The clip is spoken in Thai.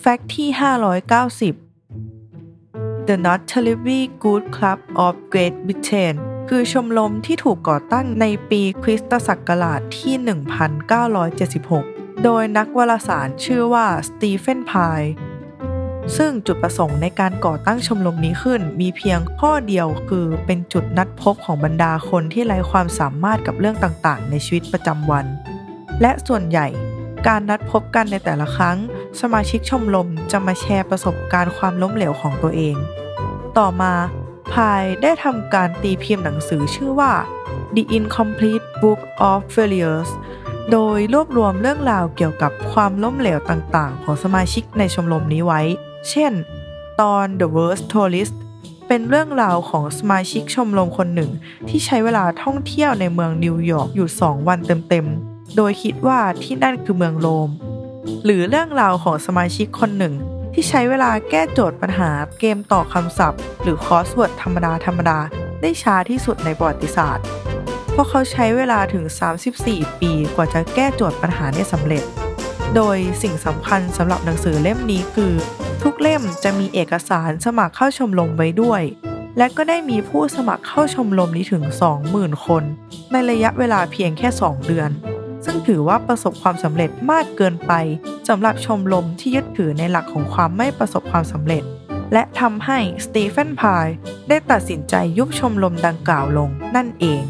แฟกต์ที่ 590 The Not Terribly Good Club of Great Britain คือชมรมที่ถูกก่อตั้งในปีคริสตศักราชที่ 1976 โดยนักวารสารชื่อว่าสตีเฟนพายซึ่งจุดประสงค์ในการก่อตั้งชมรมนี้ขึ้น มีเพียงข้อเดียวคือเป็นจุดนัดพบของบรรดาคนที่ไร้ความสามารถกับเรื่องต่างๆ ในชีวิตประจำวัน และส่วนใหญ่การนัดพบกันในแต่ละครั้ง สมาชิกชมรมจะมาแชร์ประสบการณ์ความล้มเหลวของตัวเอง ต่อมาพายได้ทำการตีพิมพ์หนังสือชื่อว่า The Incomplete Book of Failures โดยรวบรวมเรื่องราวเกี่ยวกับความล้มเหลวต่างๆ ของสมาชิกในชมรมนี้ไว้ เช่น ตอน The Worst Tourist เป็นเรื่องราวของสมาชิกชมรมคนหนึ่ง ที่ใช้เวลาท่องเที่ยวในเมืองนิวยอร์กอยู่ 2 วันเต็มๆ โดยคิดว่าที่นั่นคือเมืองโรม หรือเรื่องราวของสมาชิกคนหนึ่ง ที่ใช้เวลาแก้โจทย์ปัญหาเกมต่อคำศัพท์ หรือ crossword ธรรมดาธรรมดาได้ช้าที่สุดในประวัติศาสตร์ เพราะเขาใช้เวลาถึง 34 ปีกว่าจะแก้โจทย์ปัญหาได้สำเร็จ โดยสิ่งสำคัญสำหรับหนังสือเล่มนี้คือ ทุกเล่มจะมีเอกสารสมัครเข้าชมรมไว้ด้วย และก็ได้มีผู้สมัครเข้าชมรมนี้ถึง 20,000 คน ในระยะเวลาเพียงแค่ 2 เดือน ซึ่งถือว่าประสบความสำเร็จมากเกินไปสำหรับชมรมที่ยึดถือในหลักของความไม่ประสบความสำเร็จ และทำให้สตีเฟนพายได้ตัดสินใจยุบชมรมดังกล่าวลงนั่นเอง